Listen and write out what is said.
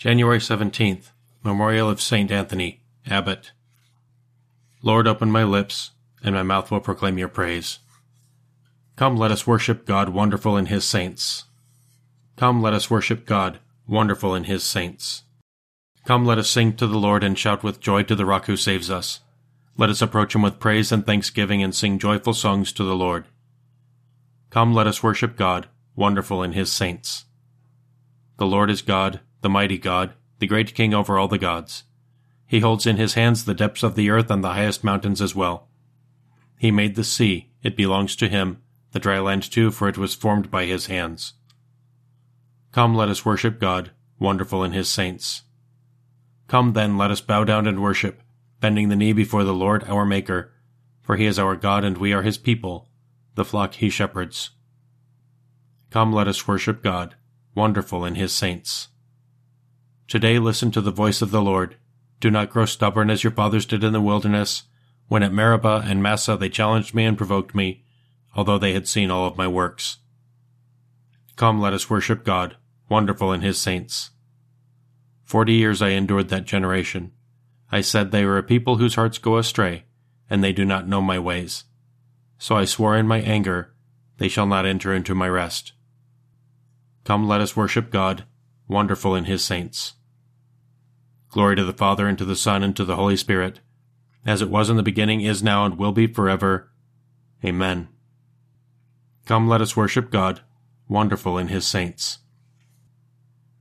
January 17th, Memorial of Saint Anthony, Abbot. Lord, open my lips, and my mouth will proclaim your praise. Come, let us worship God, wonderful in his saints. Come, let us worship God, wonderful in his saints. Come, let us sing to the Lord and shout with joy to the rock who saves us. Let us approach him with praise and thanksgiving and sing joyful songs to the Lord. Come, let us worship God, wonderful in his saints. The Lord is God, the mighty God, the great King over all the gods. He holds in his hands the depths of the earth and the highest mountains as well. He made the sea, it belongs to him, the dry land too, for it was formed by his hands. Come, let us worship God, wonderful in his saints. Come then, let us bow down and worship, bending the knee before the Lord our Maker, for he is our God and we are his people, the flock he shepherds. Come, let us worship God, wonderful in his saints. Today listen to the voice of the Lord. Do not grow stubborn as your fathers did in the wilderness, when at Meribah and Massah they challenged me and provoked me, although they had seen all of my works. Come, let us worship God, wonderful in his saints. Forty years I endured that generation. I said they were a people whose hearts go astray, and they do not know my ways. So I swore in my anger, they shall not enter into my rest. Come, let us worship God, wonderful in his saints. Glory to the Father, and to the Son, and to the Holy Spirit, as it was in the beginning, is now, and will be forever. Amen. Come, let us worship God, wonderful in his saints.